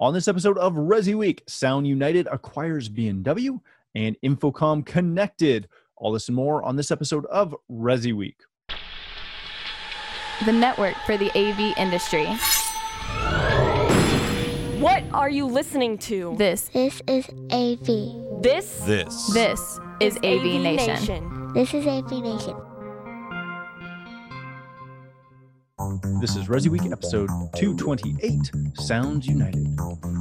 On this episode of Resi Week, Sound United acquires B&W and InfoComm Connected. All this and more on this episode of Resi Week. The network for the AV industry. What are you listening to? This This is AV. This This. this is AV, Nation. This is AV Nation. This is Resi Week, episode 228, Sounds United.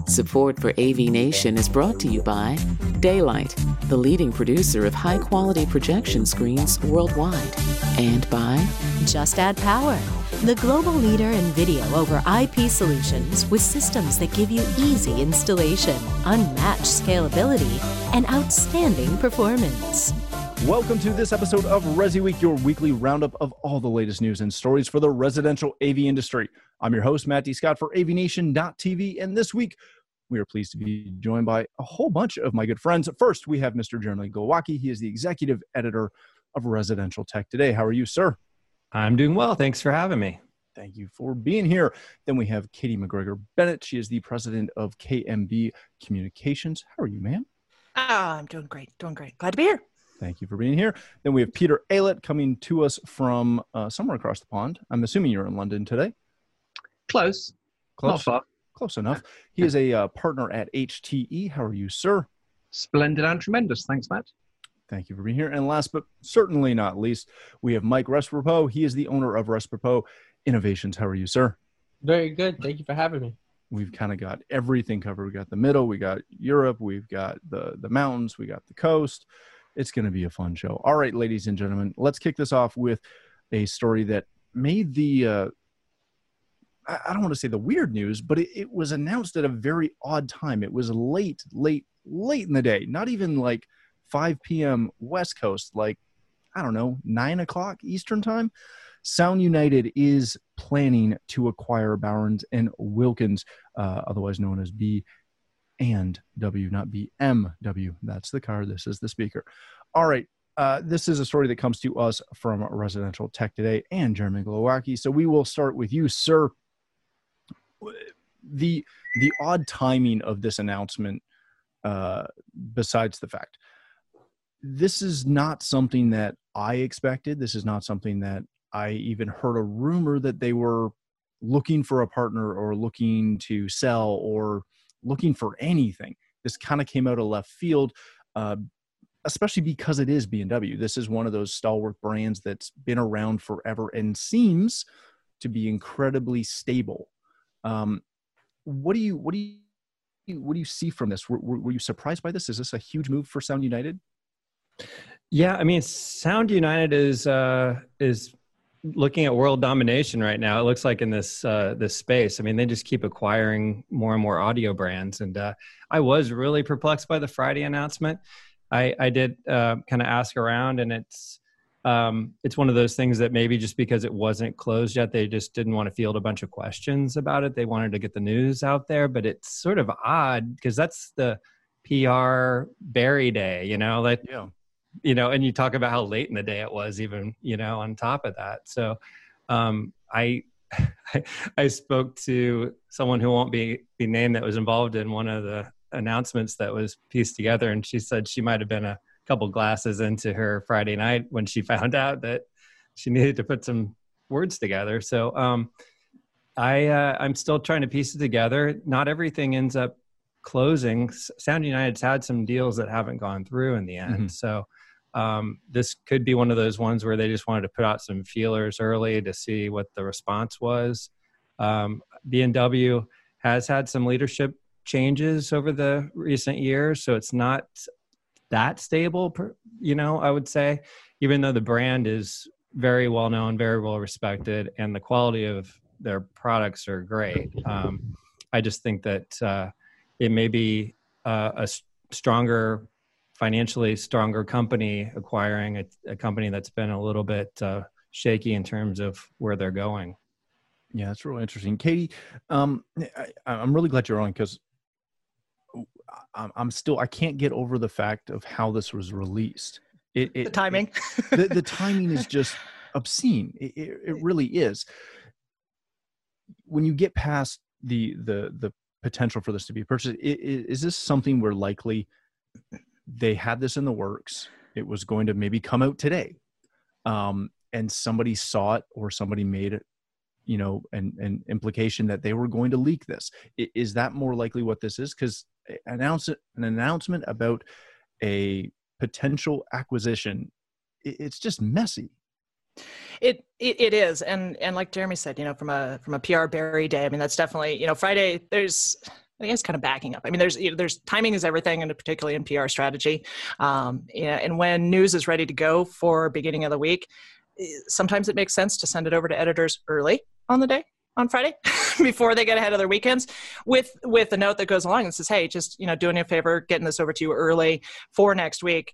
Support for AV Nation is brought to you by Daylight, the leading producer of high quality projection screens worldwide, and by Just Add Power, the global leader in video over IP solutions with systems that give you easy installation, unmatched scalability, and outstanding performance. Welcome to this episode of Resi Week, your weekly roundup of all the latest news and stories for the residential AV industry. I'm your host, Matt D. Scott for AVNation.tv, and this week we are pleased to be joined by a whole bunch of my good friends. First, we have Mr. Jeremy Glowacki. He is the executive editor of Residential Tech Today. How are you, sir? I'm doing well. Thanks for having me. Thank you for being here. Then we have Katie McGregor Bennett. She is the president of KMB Communications. How are you, ma'am? Ah, I'm doing great. Doing great. Glad to be here. Thank you for being here. Then we have Peter Aylett coming to us from uh, somewhere across the pond. I'm assuming you're in London today. Close. Not Close, far. close enough. He is a uh, partner at HTE. How are you, sir? Splendid and tremendous. Thanks, Matt. Thank you for being here. And last but certainly not least, we have Mike Respropo. He is the owner of Respropo Innovations. How are you, sir? Very good. Thank you for having me. We've kind of got everything covered. We got the middle, we got Europe, we've got the the mountains, we got the coast. It's going to be a fun show. All right, ladies and gentlemen, let's kick this off with a story that made the uh, I don't want to say the weird news, but it, it was announced at a very odd time. It was late, late, late in the day. Not even like 5 p.m. West Coast, like I don't know, nine o'clock Eastern time. Sound United is planning to acquire Bowers and Wilkins, uh, otherwise known as B and W, not BMW. That's the car. This is the speaker. All right. Uh, this is a story that comes to us from Residential Tech Today and Jeremy Glowacki. So we will start with you, sir. The the odd timing of this announcement, uh, besides the fact, this is not something that I expected. This is not something that I even heard a rumor that they were looking for a partner or looking to sell or looking for anything. This kind of came out of left field, uh, especially because it is B&W. This is one of those stalwart brands that's been around forever and seems to be incredibly stable. Um, what do you what do you what do you see from this? Were, were, were you surprised by this? Is this a huge move for Sound United? Yeah, I mean, Sound United is uh, is looking at world domination right now. It looks like in this uh, this space. I mean, they just keep acquiring more and more audio brands, and uh, I was really perplexed by the Friday announcement. I, I did uh, kind of ask around, and it's um, it's one of those things that maybe just because it wasn't closed yet, they just didn't want to field a bunch of questions about it. They wanted to get the news out there, but it's sort of odd because that's the PR Barry Day, you know, like Yeah. You know, and you talk about how late in the day it was, even you know, on top of that. So, um, I, I I spoke to someone who won't be be named that was involved in one of the announcements that was pieced together, and she said she might have been a couple glasses into her Friday night when she found out that she needed to put some words together. So, um, I uh, I'm still trying to piece it together. Not everything ends up closing. Sound United's had some deals that haven't gone through in the end. Mhm. So um, this could be one of those ones where they just wanted to put out some feelers early to see what the response was. Um, B&W has had some leadership changes over the recent years, so it's not that stable. You know, I would say, even though the brand is very well known, very well respected, and the quality of their products are great. Um, I just think that uh, it may be uh, a stronger, financially stronger company acquiring a, a company that's been a little bit uh, shaky in terms of where they're going. Yeah, that's really interesting, Katie. Um, I, I'm really glad you're on because I'm, I'm still I can't get over the fact of how this was released. It, it The timing. it- the, the timing is just obscene. It, it, it really is. When you get past the the the potential for this to be purchased. Is, is this something we're likely they had this in the works? It was going to maybe come out today, um, and somebody saw it or somebody made it, you know, an, an implication that they were going to leak this. Is that more likely what this is? Because announce an announcement about a potential acquisition, it's just messy. It, it, it is, and and like Jeremy said, you know, from a from a PR Barry day, I mean, that's definitely you know Friday. There's I guess kind of backing up. I mean, there's you know, there's timing is everything, and particularly in PR strategy. Um, and when news is ready to go for beginning of the week, eh, sometimes it makes sense to send it over to editors early on the day on Friday before they get ahead of their weekends with with a note that goes along and says, "Hey, just you know, doing you a favor, getting this over to you early for next week."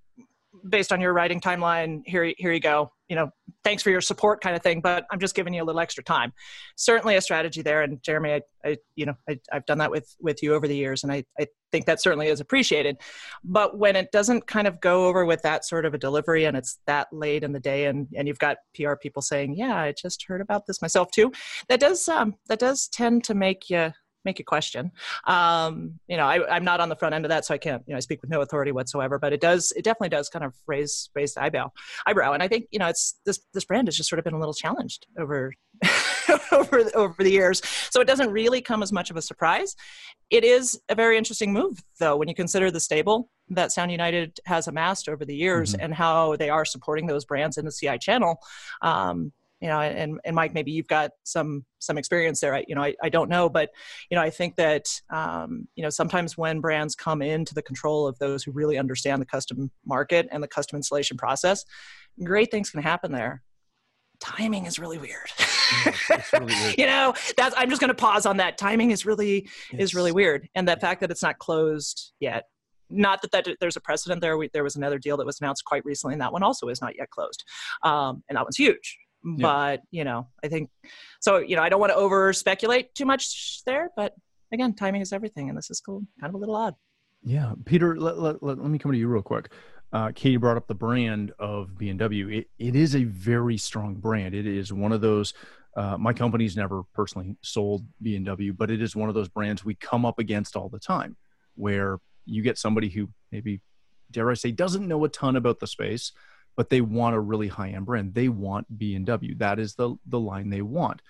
Based on your writing timeline here here you go you know thanks for your support kind of thing but i'm just giving you a little extra time. Certainly a strategy there and jeremy i, I you know I, have done that with with you over the years and I, I think that certainly is appreciated. But when it doesn't kind of go over with that sort of a delivery and it's that late in the day and and you've got pr people saying yeah i just heard about this myself too that does um that does tend to make you make a question. Um, you know, I, am not on the front end of that, so I can't, you know, I speak with no authority whatsoever. But it does, it definitely does kind of raise raise the eyebrow, eyebrow. And I think, you know, it's this this brand has just sort of been a little challenged over over over the years, so it doesn't really come as much of a surprise. It is a very interesting move, though, when you consider the stable that Sound United has amassed over the years mm-hmm. and how they are supporting those brands in the CI channel. Um, you know and and mike maybe you've got some some experience there. I, you know I, I don't know but you know i think that um, you know sometimes when brands come into the control of those who really understand the custom market and the custom installation process great things can happen there. Timing is really weird, really weird. you know that's i'm just going to pause on that. Timing is really it's, is really weird. And the fact that it's not closed yet not that, that there's a precedent there. We, there was another deal that was announced quite recently, and that one also is not yet closed. Um, and that one's huge but you know i think so you know i don't want to over speculate too much there but again timing is everything and this is cool kind of a little odd. Yeah peter let, let, let, let me come to you real quick. Uh, katie brought up the brand of b&w it, it is a very strong brand. It is one of those uh, my company's never personally sold b&w but it is one of those brands we come up against all the time where you get somebody who maybe dare i say doesn't know a ton about the space but they want a really high end brand. They want B and W. That is the the line they want.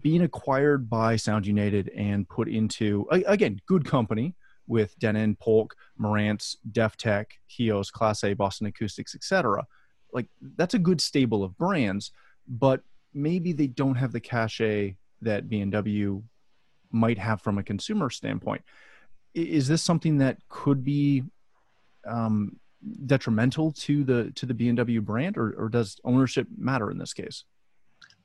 Being acquired by Sound United and put into again good company with Denon, Polk, Marantz, Deftech, HEOS, Class A, Boston Acoustics, etc. Like that's a good stable of brands, but maybe they don't have the cachet that B and W might have from a consumer standpoint. Is this something that could be um, detrimental to the to the B&W brand, or, or does ownership matter in this case?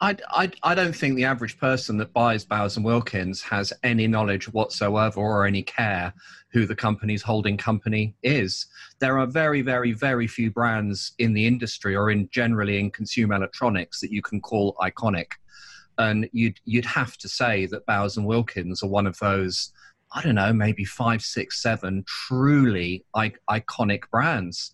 I, I, I don't think the average person that buys Bowers and Wilkins has any knowledge whatsoever or any care who the company's holding company is. There are very, very, very few brands in the industry or in generally in consumer electronics that you can call iconic. And you'd you'd have to say that Bowers and Wilkins are one of those I don't know, maybe five, six, seven truly iconic brands.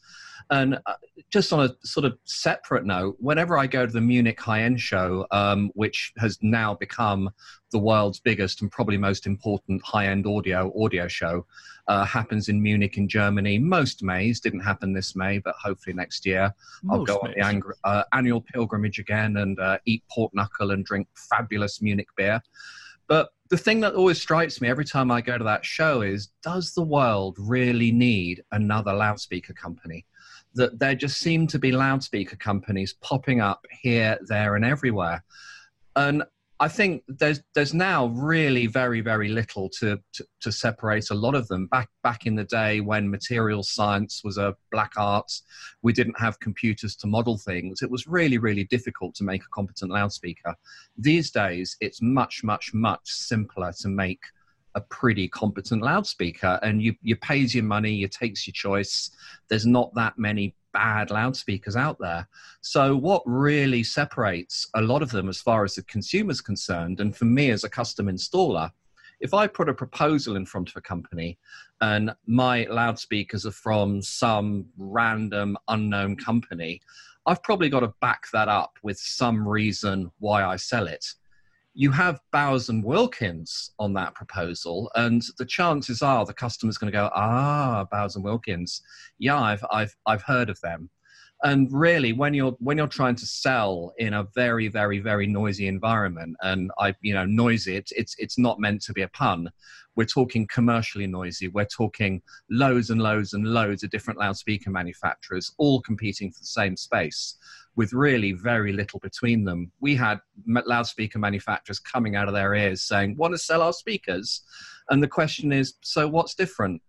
And uh, just on a sort of separate note, whenever I go to the Munich high end show, um, which has now become the world's biggest and probably most important high end audio audio show, uh, happens in Munich in Germany. Most Mays didn't happen this May, but hopefully next year most I'll go Mays. on the ang- uh, annual pilgrimage again and uh, eat pork knuckle and drink fabulous Munich beer. But the thing that always strikes me every time I go to that show is does the world really need another loudspeaker company? That there just seem to be loudspeaker companies popping up here, there, and everywhere. And I think there's there's now really very very little to, to, to separate a lot of them. Back back in the day when material science was a black art, we didn't have computers to model things. It was really really difficult to make a competent loudspeaker. These days, it's much much much simpler to make a pretty competent loudspeaker, and you you pays your money, you takes your choice. There's not that many bad loudspeakers out there. So, what really separates a lot of them as far as the consumer's concerned, and for me as a custom installer, if I put a proposal in front of a company and my loudspeakers are from some random unknown company, I've probably got to back that up with some reason why I sell it. You have Bowers and Wilkins on that proposal, and the chances are the customer's going to go, ah, Bowers and Wilkins, yeah, I've I've I've heard of them. And really, when you're when you're trying to sell in a very very very noisy environment, and I you know noisy, it's it's it's not meant to be a pun. We're talking commercially noisy. We're talking loads and loads and loads of different loudspeaker manufacturers, all competing for the same space with really very little between them. We had loudspeaker manufacturers coming out of their ears saying, "Want to sell our speakers?" And the question is, "So what's different?"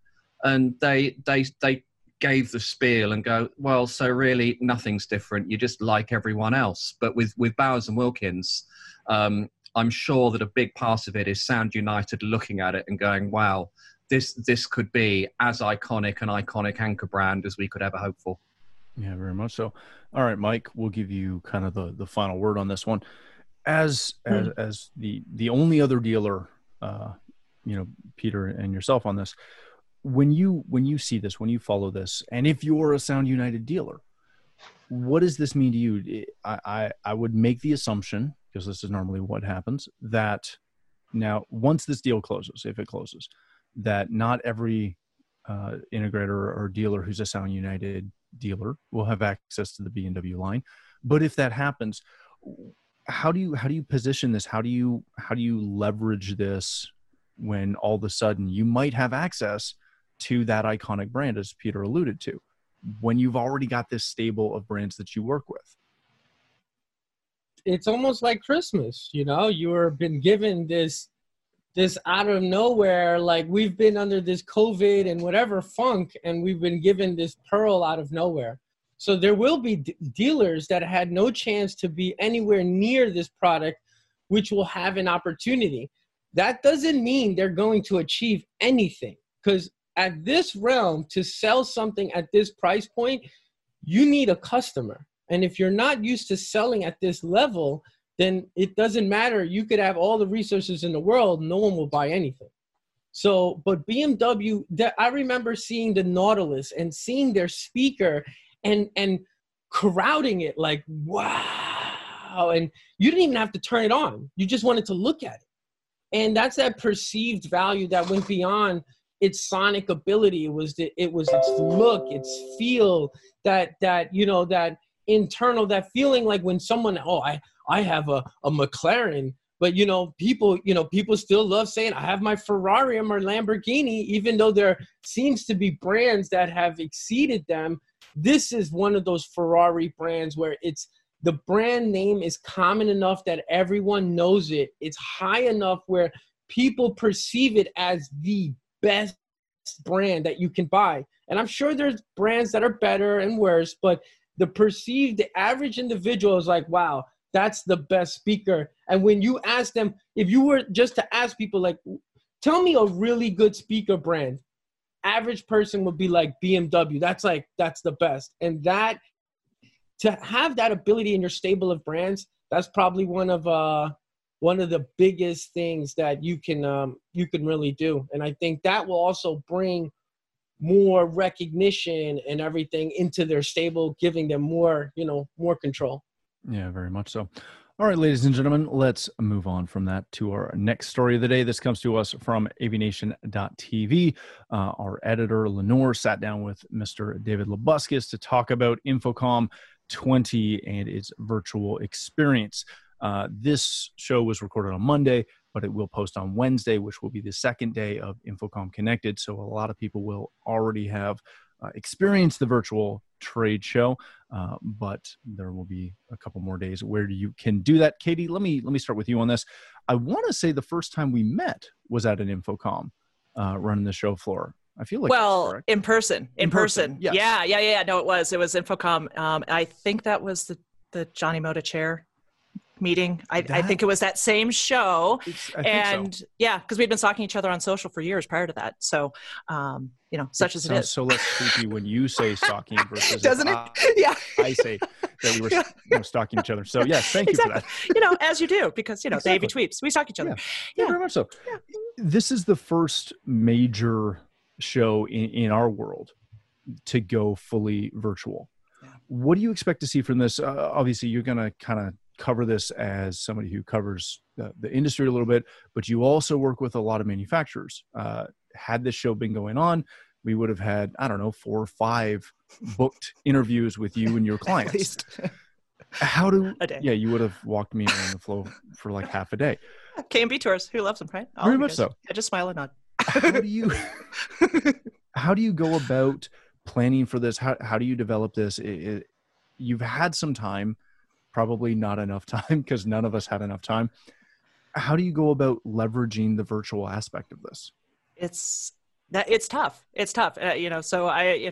And they they they gave the spiel and go, "Well, so really nothing's different. You're just like everyone else." But with with Bowers and Wilkins. Um, I'm sure that a big part of it is Sound United looking at it and going, "Wow, this this could be as iconic an iconic anchor brand as we could ever hope for." Yeah, very much so. All right, Mike, we'll give you kind of the the final word on this one. As as, mm. as the the only other dealer, uh, you know, Peter and yourself on this. When you when you see this, when you follow this, and if you're a Sound United dealer, what does this mean to you? I I, I would make the assumption because this is normally what happens that now once this deal closes, if it closes, that not every uh, integrator or dealer who's a Sound United dealer will have access to the B&W line. But if that happens, how do you how do you position this? How do you how do you leverage this when all of a sudden you might have access to that iconic brand as Peter alluded to when you've already got this stable of brands that you work with? It's almost like Christmas, you know, you've been given this this out of nowhere like we've been under this covid and whatever funk and we've been given this pearl out of nowhere. So there will be d- dealers that had no chance to be anywhere near this product which will have an opportunity. That doesn't mean they're going to achieve anything because at this realm to sell something at this price point you need a customer. And if you're not used to selling at this level then it doesn't matter. You could have all the resources in the world, no one will buy anything. So, but BMW, I remember seeing the Nautilus and seeing their speaker and and crowding it like wow, and you didn't even have to turn it on. You just wanted to look at it, and that's that perceived value that went beyond its sonic ability. It was the, it was its look, its feel, that that you know that internal that feeling like when someone oh I I have a, a McLaren, but you know, people, you know, people still love saying I have my Ferrari or my Lamborghini, even though there seems to be brands that have exceeded them. This is one of those Ferrari brands where it's the brand name is common enough that everyone knows it. It's high enough where people perceive it as the best brand that you can buy. And I'm sure there's brands that are better and worse, but the perceived the average individual is like, wow, that's the best speaker. And when you ask them, if you were just to ask people, like, tell me a really good speaker brand, average person would be like BMW. That's like, that's the best. And that, to have that ability in your stable of brands, that's probably one of, uh, one of the biggest things that you can um, you can really do and i think that will also bring more recognition and everything into their stable giving them more you know more control yeah, very much so. All right, ladies and gentlemen, let's move on from that to our next story of the day. This comes to us from avnation.tv. Uh, our editor, Lenore, sat down with Mr. David Labuskes to talk about InfoComm 20 and its virtual experience. Uh, this show was recorded on Monday, but it will post on Wednesday, which will be the second day of InfoComm Connected. So a lot of people will already have uh, experienced the virtual trade show. Uh, but there will be a couple more days where you can do that. Katie, let me let me start with you on this. I want to say the first time we met was at an InfoComm uh, running the show floor. I feel like well in person, in, in person. person. Yes. Yeah, yeah, yeah. No, it was. It was InfoComm. Um, I think that was the the Johnny Moda chair meeting. I, that, I, think it was that same show. and so. yeah, because we'd been stalking each other on social for years prior to that. So, um, you know, such it as it is. So less creepy when you say stalking versus doesn't it? I, yeah, I say that we were you know, stalking each other. So yes, thank exactly. you for that. you know, as you do, because you know, exactly. Davey tweets, we stalk each other. Yeah, yeah. yeah very much so. Yeah. This is the first major show in, in our world to go fully virtual. What do you expect to see from this? Uh, obviously, you're going to kind of cover this as somebody who covers the, the industry a little bit, but you also work with a lot of manufacturers. Uh, had this show been going on, we would have had I don't know four or five booked interviews with you and your clients. How do yeah? You would have walked me around the flow for like half a day. KMB tours. Who loves them, right? All Very much so. I just smile and nod. how do you how do you go about planning for this? How how do you develop this? It, it, you've had some time, probably not enough time because none of us had enough time. How do you go about leveraging the virtual aspect of this? It's that it's tough it's tough uh, you know so i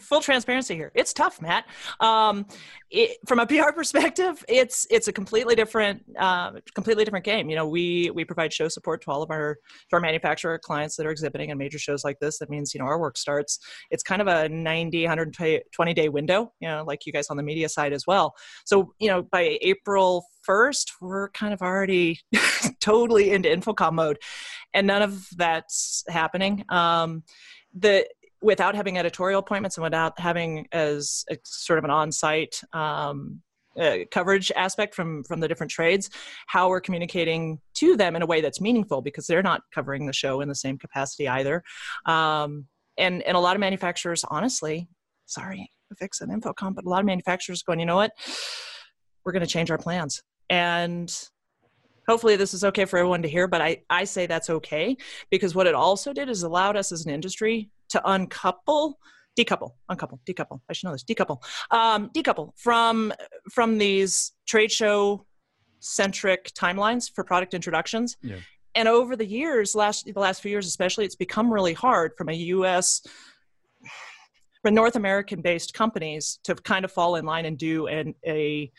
full transparency here it's tough matt. Um, it, from a pr perspective it's it's a completely different uh, completely different game. You know we we provide show support to all of our to our manufacturer clients that are exhibiting in major shows like this. That means you know our work starts it's kind of a 90 120 day window you know like you guys on the media side as well. So you know by april first, we're kind of already totally into InfoComm mode, and none of that's happening. Um, the without having editorial appointments and without having as a, sort of an on-site um, uh, coverage aspect from from the different trades how we're communicating to them in a way that's meaningful because they're not covering the show in the same capacity either. Um, and and a lot of manufacturers honestly sorry fix an InfoComm but a lot of manufacturers going you know what? We're going to change our plans and hopefully this is okay for everyone to hear but I, I say that's okay because what it also did is allowed us as an industry to uncouple decouple uncouple decouple. I should know this. Decouple. Um, decouple from from these trade show centric timelines for product introductions. Yeah. and over the years last the last few years especially it's become really hard from a us from north american based companies to kind of fall in line and do an, a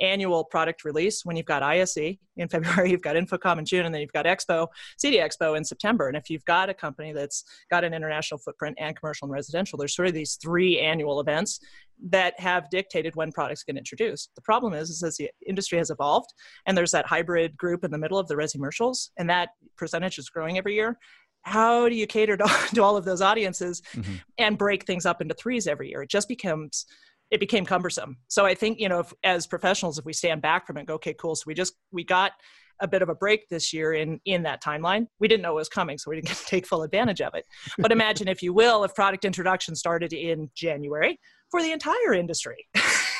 annual product release when you've got ISE in February, you've got InfoComm in June, and then you've got Expo, CEDIA Expo in September. And if you've got a company that's got an international footprint and commercial and residential, there's sort of these three annual events that have dictated when products get introduced. The problem is, is as the industry has evolved, and there's that hybrid group in the middle of the resi commercials, and that percentage is growing every year how do you cater to, to all of those audiences mm-hmm. and break things up into threes every year? It just becomes it became cumbersome. So I think, you know, if, as professionals, if we stand back from it, go, okay, cool. So we just, we got a bit of a break this year in, in that timeline. We didn't know it was coming, so we didn't get to take full advantage of it. But imagine, if you will, if product introduction started in January for the entire industry.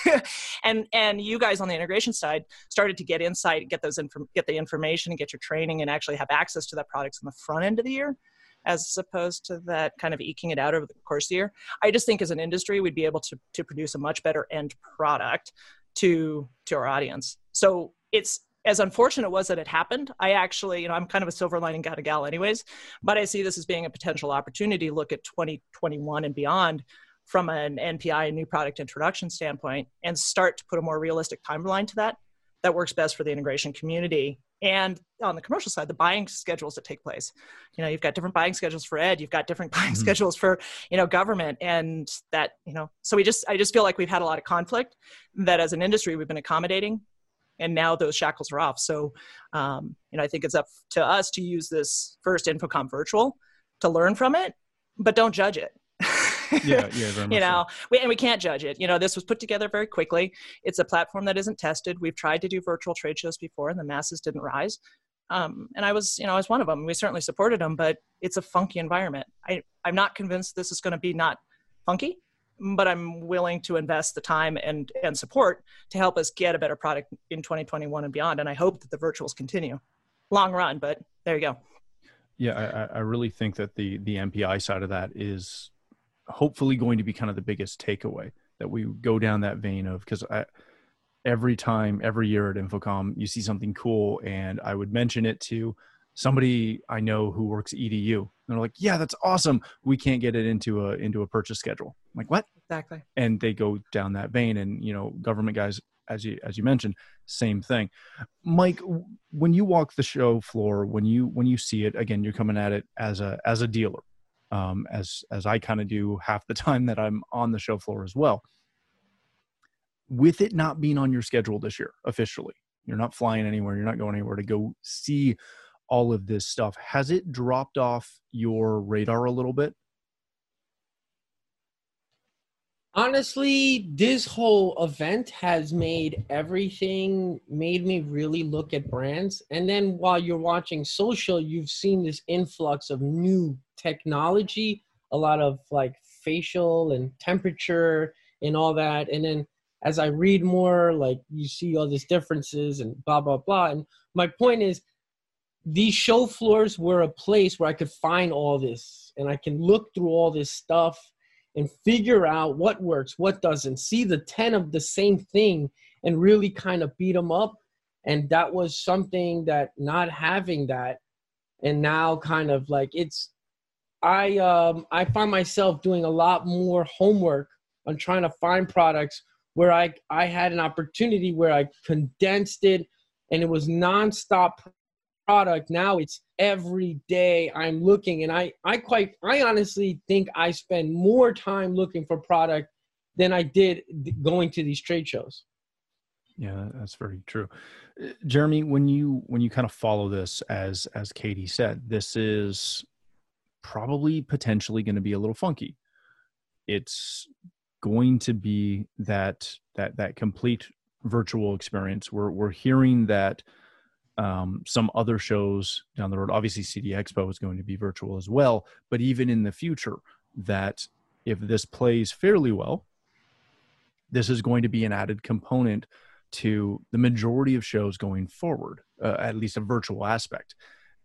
and and you guys on the integration side started to get insight, get those inform- get the information, and get your training, and actually have access to that products in the front end of the year as opposed to that kind of eking it out over the course of the year. I just think as an industry, we'd be able to, to produce a much better end product to, to our audience. So it's as unfortunate it was that it happened. I actually, you know, I'm kind of a silver lining kind of gal anyways, but I see this as being a potential opportunity to look at 2021 and beyond from an NPI and new product introduction standpoint and start to put a more realistic timeline to that that works best for the integration community and on the commercial side the buying schedules that take place. You know you've got different buying schedules for ed you've got different buying mm-hmm. schedules for you know government. And that you know so we just i just feel like we've had a lot of conflict that as an industry we've been accommodating. And now those shackles are off. So um, you know i think it's up to us to use this first InfoComm virtual to learn from it but don't judge it yeah, yeah, very much you know, so. we, and we can't judge it. You know, this was put together very quickly. It's a platform that isn't tested. We've tried to do virtual trade shows before, and the masses didn't rise. Um, and I was, you know, I was one of them. We certainly supported them, but it's a funky environment. I, I'm not convinced this is going to be not funky, but I'm willing to invest the time and and support to help us get a better product in 2021 and beyond. And I hope that the virtuals continue, long run. But there you go. Yeah, I, I really think that the the NPI side of that is hopefully going to be kind of the biggest takeaway that we go down that vein of because I every time every year at InfoComm you see something cool and I would mention it to somebody I know who works EDU and they're like yeah that's awesome. We can't get it into a into a purchase schedule. I'm like what? Exactly. And they go down that vein and you know government guys as you as you mentioned same thing. Mike when you walk the show floor when you when you see it again you're coming at it as a as a dealer um, as as I kind of do half the time that I'm on the show floor as well. With it not being on your schedule this year officially, you're not flying anywhere, you're not going anywhere to go see all of this stuff. Has it dropped off your radar a little bit? Honestly this whole event has made everything made me really look at brands. And then while you're watching social you've seen this influx of new technology a lot of like facial and temperature and all that. And then as i read more like you see all these differences and blah blah blah. And my point is these show floors were a place where i could find all this and i can look through all this stuff and figure out what works, what doesn't, see the 10 of the same thing and really kind of beat them up. And that was something that not having that and now kind of like it's I um I find myself doing a lot more homework on trying to find products where I I had an opportunity where I condensed it and it was nonstop product. Now it's every day i'm looking. And i i quite i honestly think i spend more time looking for product than i did going to these trade shows. Yeah that's very true. Uh, jeremy when you when you kind of follow this as as katie said this is probably potentially going to be a little funky. It's going to be that that that complete virtual experience. We're we're hearing that um, some other shows down the road. Obviously, CEDIA Expo is going to be virtual as well. But even in the future, that if this plays fairly well, this is going to be an added component to the majority of shows going forward, uh, at least a virtual aspect.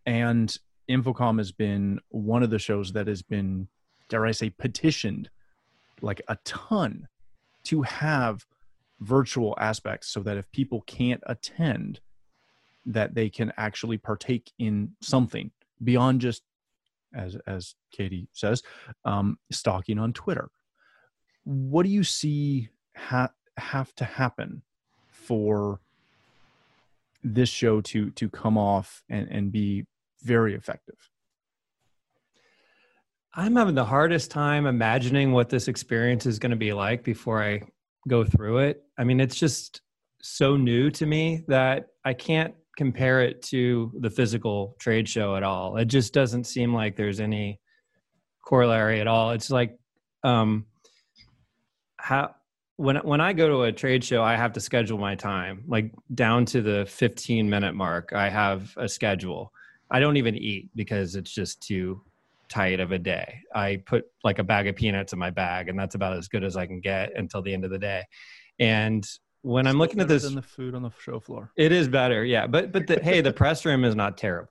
And InfoComm has been one of the shows that has been, dare I say, petitioned like a ton to have virtual aspects so that if people can't attend, that they can actually partake in something beyond just as as katie says um, stalking on twitter. What do you see ha- have to happen for this show to to come off and and be very effective? I'm having the hardest time imagining what this experience is going to be like before i go through it. I mean it's just so new to me that i can't compare it to the physical trade show at all. It just doesn't seem like there's any corollary at all. It's like um how when when I go to a trade show, I have to schedule my time like down to the 15 minute mark. I have a schedule. I don't even eat because it's just too tight of a day. I put like a bag of peanuts in my bag, and that's about as good as I can get until the end of the day. And when I'm looking at this, than the food on the show floor. It is better, yeah. But but the, hey, the press room is not terrible.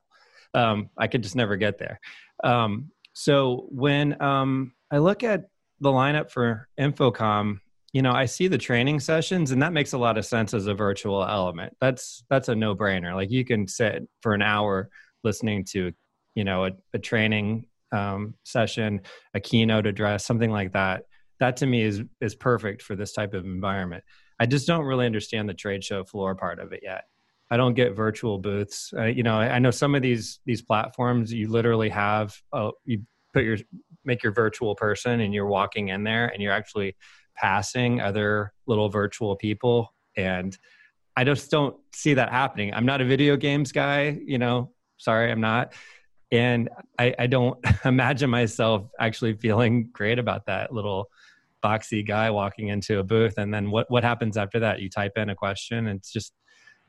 Um, I could just never get there. Um, so when um, I look at the lineup for InfoComm, you know, I see the training sessions, and that makes a lot of sense as a virtual element. That's that's a no brainer. Like you can sit for an hour listening to, you know, a, a training um, session, a keynote address, something like that. That to me is is perfect for this type of environment. I just don't really understand the trade show floor part of it yet. I don't get virtual booths. Uh, you know, I, know some of these these platforms you literally have uh, you put your make your virtual person and you're walking in there and you're actually passing other little virtual people and I just don't see that happening. I'm not a video games guy, you know. Sorry, I'm not. And I, I don't imagine myself actually feeling great about that little boxy guy walking into a booth and then what what happens after that? You type in a question. It's just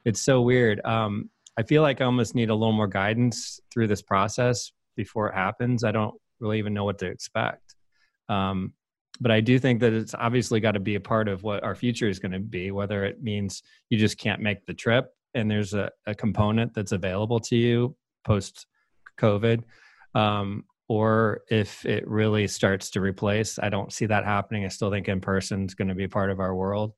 it's so weird. Um, i feel like i almost need a little more guidance through this process before it happens. I don't really even know what to expect. Um, but i do think that it's obviously got to be a part of what our future is going to be whether it means you just can't make the trip and there's a, a component that's available to you post covid um, or if it really starts to replace. I don't see that happening. I still think in person is going to be part of our world.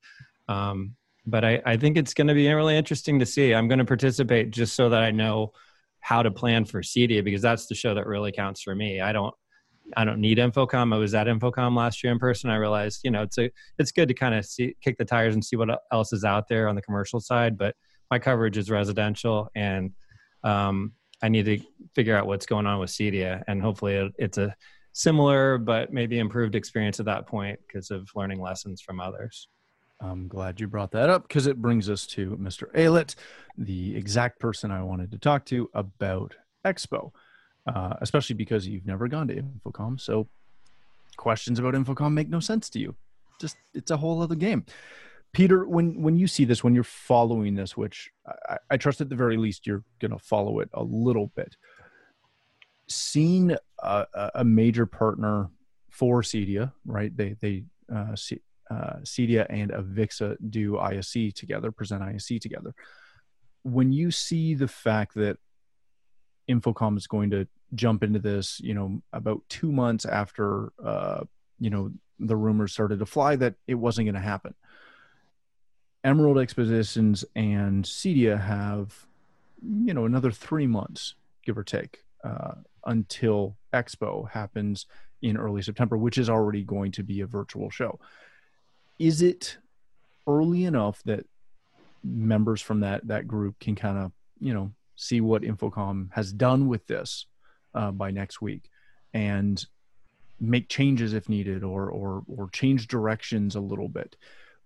Um, but I, I think it's going to be really interesting to see. I'm going to participate just so that I know how to plan for CEDIA because that's the show that really counts for me. I don't I don't need InfoComm. I was at InfoComm last year in person. I realized, you know, it's a it's good to kind of see kick the tires and see what else is out there on the commercial side. But my coverage is residential, and um, I need to figure out what's going on with CEDIA, and hopefully it's a similar but maybe improved experience at that point because of learning lessons from others. I'm glad you brought that up because it brings us to Mr. Aylett, the exact person I wanted to talk to about Expo, uh, especially because you've never gone to InfoComm. So questions about InfoComm make no sense to you. just it's a whole other game. Peter, when when you see this, when you're following this, which I, I trust at the very least you're going to follow it a little bit, seeing a, a major partner for Cedia, right? They they uh, C, uh, Cedia and Avixa do ISE together, present ISE together. When you see the fact that InfoComm is going to jump into this, you know, about two months after, uh, you know, the rumors started to fly that it wasn't going to happen. Emerald Expositions and Cedia have, you know, another three months, give or take, uh, until Expo happens in early September, which is already going to be a virtual show. Is it early enough that members from that that group can kind of, you know, see what InfoComm has done with this uh, by next week and make changes if needed or or or change directions a little bit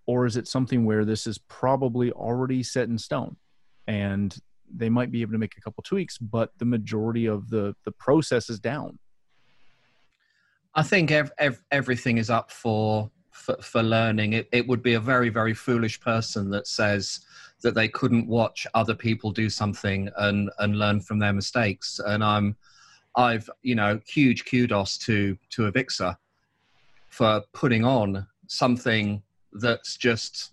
or is it something where this is probably already set in stone? And they might be able to make a couple tweaks but the majority of the the process is down. I think ev- ev- everything is up for for, for learning. It, it would be a very very foolish person that says that they couldn't watch other people do something and and learn from their mistakes. And i'm i've you know huge kudos to to avixa for putting on something that's just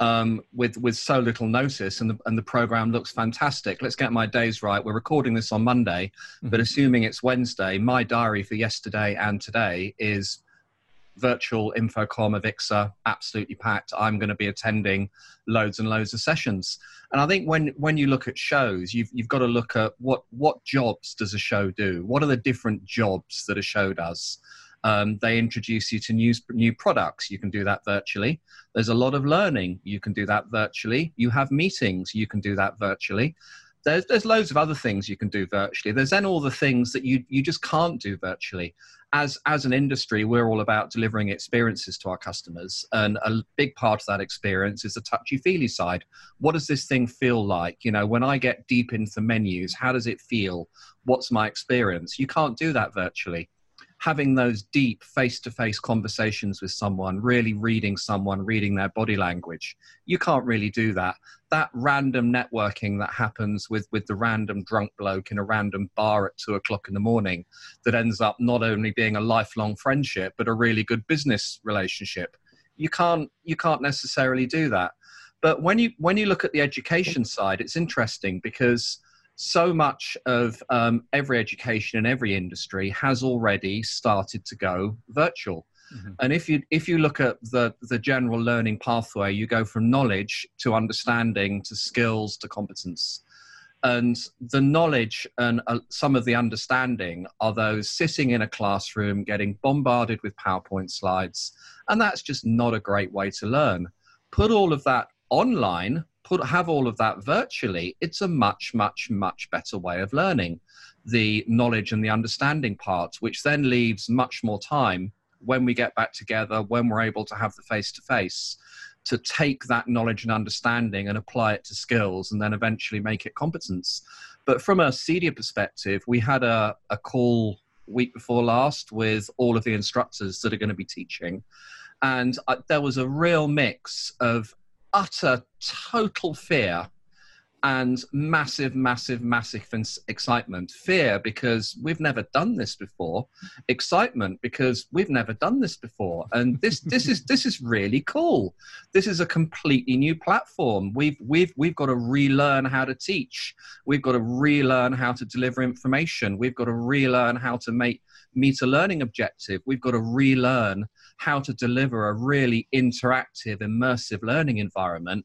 um, with with so little notice, and the and the program looks fantastic. Let's get my days right. We're recording this on Monday, mm-hmm. but assuming it's Wednesday, my diary for yesterday and today is virtual InfoComm Avixa, absolutely packed. I'm going to be attending loads and loads of sessions. And I think when when you look at shows, you've you've got to look at what what jobs does a show do? What are the different jobs that a show does? Um, they introduce you to new, new products. You can do that virtually. There's a lot of learning. You can do that virtually. You have meetings. You can do that virtually. There's, there's loads of other things you can do virtually. There's then all the things that you, you just can't do virtually. As, as an industry, we're all about delivering experiences to our customers. And a big part of that experience is the touchy feely side. What does this thing feel like? You know, when I get deep into menus, how does it feel? What's my experience? You can't do that virtually having those deep face to face conversations with someone, really reading someone, reading their body language. You can't really do that. That random networking that happens with, with the random drunk bloke in a random bar at two o'clock in the morning that ends up not only being a lifelong friendship, but a really good business relationship. You can't, you can't necessarily do that. But when you, when you look at the education side, it's interesting because so much of um, every education and every industry has already started to go virtual. Mm-hmm. And if you if you look at the the general learning pathway, you go from knowledge to understanding to skills to competence. And the knowledge and uh, some of the understanding are those sitting in a classroom getting bombarded with PowerPoint slides. And that's just not a great way to learn. Put all of that online put have all of that virtually, it's a much, much, much better way of learning the knowledge and the understanding part, which then leaves much more time when we get back together, when we're able to have the face to face, to take that knowledge and understanding and apply it to skills and then eventually make it competence. But from a Cedia perspective, we had a, a call week before last with all of the instructors that are going to be teaching. And uh, there was a real mix of utter total fear and massive, massive, massive excitement. Fear because we've never done this before. Excitement because we've never done this before. And this, this is this is really cool. This is a completely new platform. We've we've we've got to relearn how to teach. We've got to relearn how to deliver information. We've got to relearn how to make meet a learning objective. We've got to relearn how to deliver a really interactive, immersive learning environment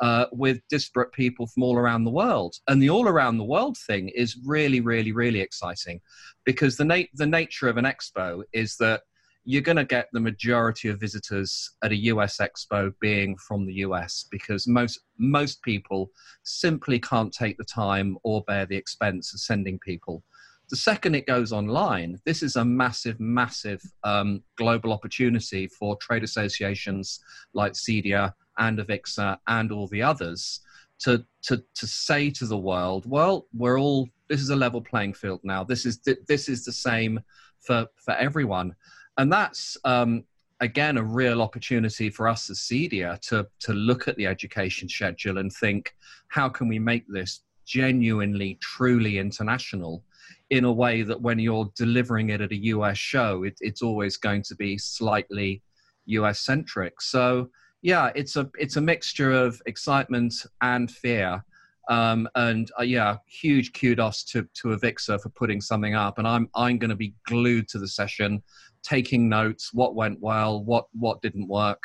uh, with disparate people from all around the world. And the all around the world thing is really, really, really exciting because the, the nature of an expo is that you're going to get the majority of visitors at a US expo being from the US because most most people simply can't take the time or bear the expense of sending people. The second it goes online, this is a massive, massive um, global opportunity for trade associations like Cedia and Avixa and all the others to, to, to say to the world, well, we're all, this is a level playing field now. This is, this is the same for, for everyone. And that's, um, again a real opportunity for us as CEDIA to to look at the education schedule and think how can we make this genuinely truly international in a way that when you're delivering it at a US show it, it's always going to be slightly US centric so yeah it's a it's a mixture of excitement and fear um, and uh, yeah, huge kudos to to Avixa for putting something up. And I'm I'm going to be glued to the session, taking notes, what went well, what what didn't work,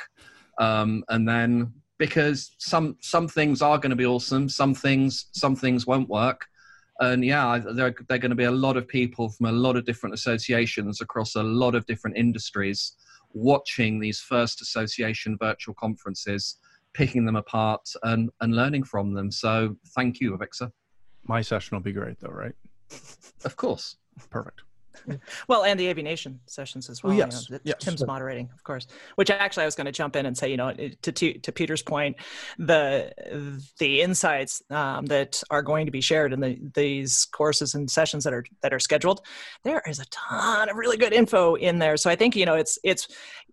um, and then because some some things are going to be awesome, some things some things won't work. And yeah, there, there are going to be a lot of people from a lot of different associations across a lot of different industries watching these first association virtual conferences picking them apart and, and learning from them. So thank you, Avixa. My session will be great though, right? Of course. Perfect. well, and the AVNation sessions as well. Oh, yes. You know, yes. Tim's moderating, of course. Which actually, I was going to jump in and say, you know, to to, to Peter's point, the the insights um, that are going to be shared in the, these courses and sessions that are that are scheduled, there is a ton of really good info in there. So I think you know, it's it's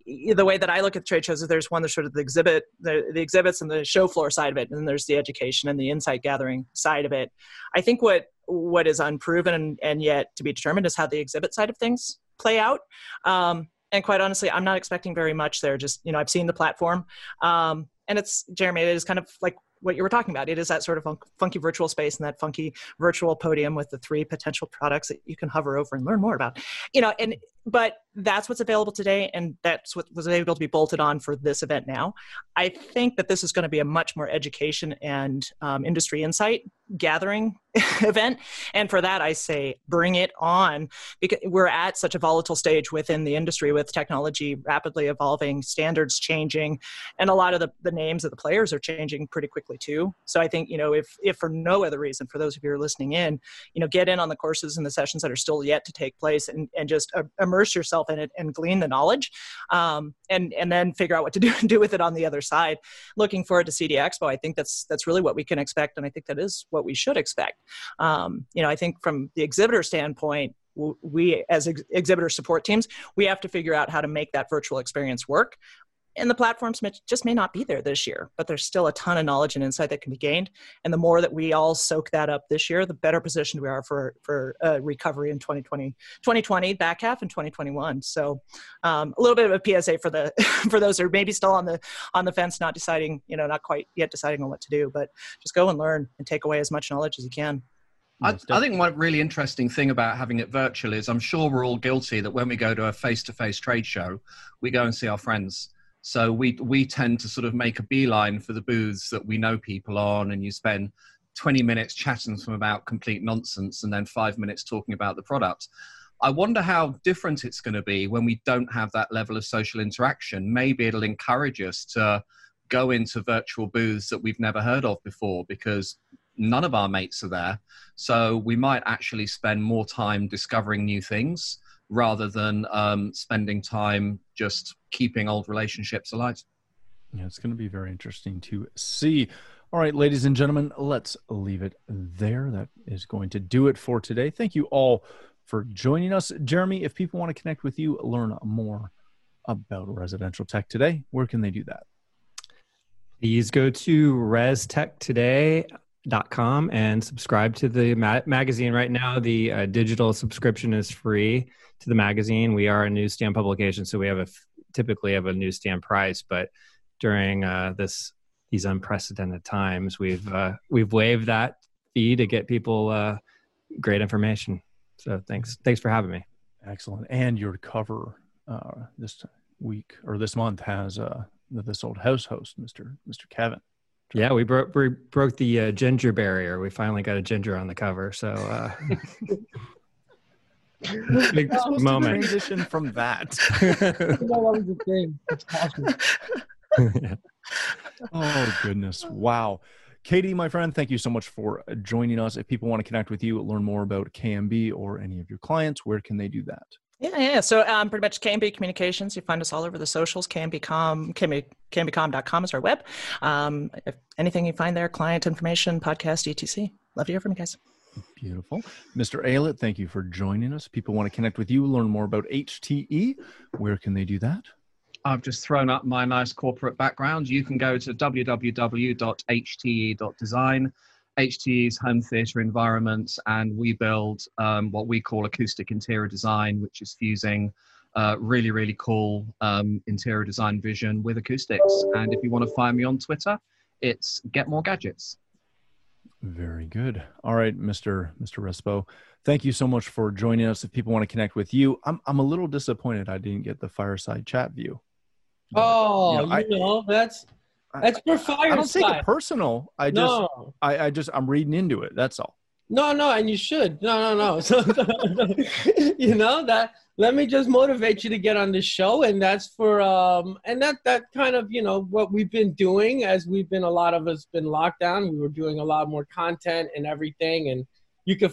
the way that I look at trade shows is there's one there's sort of the exhibit the, the exhibits and the show floor side of it, and then there's the education and the insight gathering side of it. I think what what is unproven and, and, yet to be determined is how the exhibit side of things play out. Um, and quite honestly, I'm not expecting very much there. Just you know, I've seen the platform, um, and it's Jeremy. It is kind of like what you were talking about. It is that sort of funky virtual space and that funky virtual podium with the three potential products that you can hover over and learn more about. You know, and but that's what's available today and that's what was able to be bolted on for this event now i think that this is going to be a much more education and um, industry insight gathering event. And for that i say bring it on because we're at such a volatile stage within the industry with technology rapidly evolving standards changing and a lot of the, the names of the players are changing pretty quickly too. So i think you know if if for no other reason for those of you who are listening in you know get in on the courses and the sessions that are still yet to take place and, and just uh, immerse yourself in it and glean the knowledge um, and and then figure out what to do and do with it on the other side. Looking forward to CEDIA Expo. I think that's that's really what we can expect and i think that is what we should expect. Um, you know i think from the exhibitor standpoint we as ex- exhibitor support teams we have to figure out how to make that virtual experience work and the platforms just may not be there this year but there's still a ton of knowledge and insight that can be gained. And the more that we all soak that up this year the better positioned we are for for uh, recovery in 2020 2020 back half in 2021 so um, a little bit of a psa for the for those who are maybe still on the on the fence not deciding you know not quite yet deciding on what to do but just go and learn and take away as much knowledge as you can. I, I, think one really interesting thing about having it virtual is I'm sure we're all guilty that when we go to a face-to-face trade show, we go and see our friends so we we tend to sort of make a beeline for the booths that we know people on, and you spend 20 minutes chatting to them about complete nonsense, and then five minutes talking about the product. I wonder how different it's going to be when we don't have that level of social interaction. Maybe it'll encourage us to go into virtual booths that we've never heard of before because none of our mates are there. So we might actually spend more time discovering new things rather than um, spending time just keeping old relationships alive. Yeah, it's going to be very interesting to see. All right, ladies and gentlemen, let's leave it there. That is going to do it for today. Thank you all for joining us. Jeremy, if people want to connect with you, learn more about residential tech today, where can they do that? Please go to restechtoday.com and subscribe to the ma- magazine. Right now, the uh, digital subscription is free to the magazine. We are a newsstand publication, so we have a typically have a newsstand price, but during uh, this these unprecedented times, we've uh, we've waived that fee to get people uh, great information. So thanks thanks for having me. Excellent. And your cover uh, this week or this month has uh, this old house host, Mister Mister Kevin. Yeah, we broke we broke the uh, ginger barrier. We finally got a ginger on the cover. So uh, big moment. transition from that. that was the thing. Oh goodness! Wow. Katie, my friend, thank you so much for joining us. If people want to connect with you, learn more about KMB or any of your clients, where can they do that? Yeah, yeah. So um, pretty much KMB Communications. You find us all over the socials. KMBcom, KMB, KMBcom.com is our web. Um, if anything you find there, client information, podcast, etc. Love to hear from you guys. Beautiful. Mr. Aylett, thank you for joining us. People want to connect with you, learn more about HTE. Where can they do that? I've just thrown up my nice corporate background. You can go to www.hte.design, HTE's home theatre environments, and we build um, what we call acoustic interior design, which is fusing uh, really, really cool um, interior design vision with acoustics. And if you want to find me on Twitter, it's Get More Gadgets. Very good. All right, Mr. Mr. Respo. Thank you so much for joining us. If people want to connect with you, I'm I'm a little disappointed I didn't get the fireside chat view. Oh, you know, I, know that's that's for fireside. I don't take it personal. I just no. I, I just I'm reading into it. That's all. No, no, and you should. No, no, no. So, you know that let me just motivate you to get on this show and that's for um and that that kind of you know what we've been doing as we've been a lot of us been locked down we were doing a lot more content and everything and you can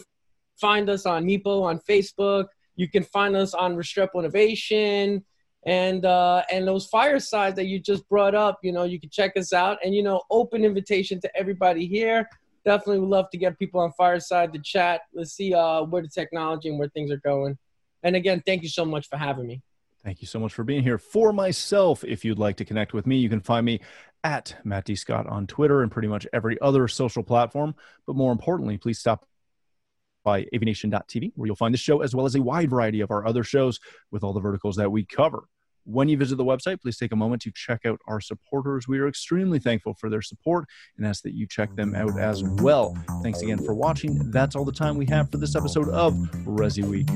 find us on Meepo on facebook you can find us on restrepo innovation and uh and those firesides that you just brought up you know you can check us out and you know open invitation to everybody here definitely would love to get people on fireside to chat let's see uh where the technology and where things are going and again, thank you so much for having me. Thank you so much for being here. For myself, if you'd like to connect with me, you can find me at Matt D. Scott on Twitter and pretty much every other social platform. But more importantly, please stop by avnation.tv, where you'll find the show as well as a wide variety of our other shows with all the verticals that we cover. When you visit the website, please take a moment to check out our supporters. We are extremely thankful for their support and ask that you check them out as well. Thanks again for watching. That's all the time we have for this episode of Resi Week.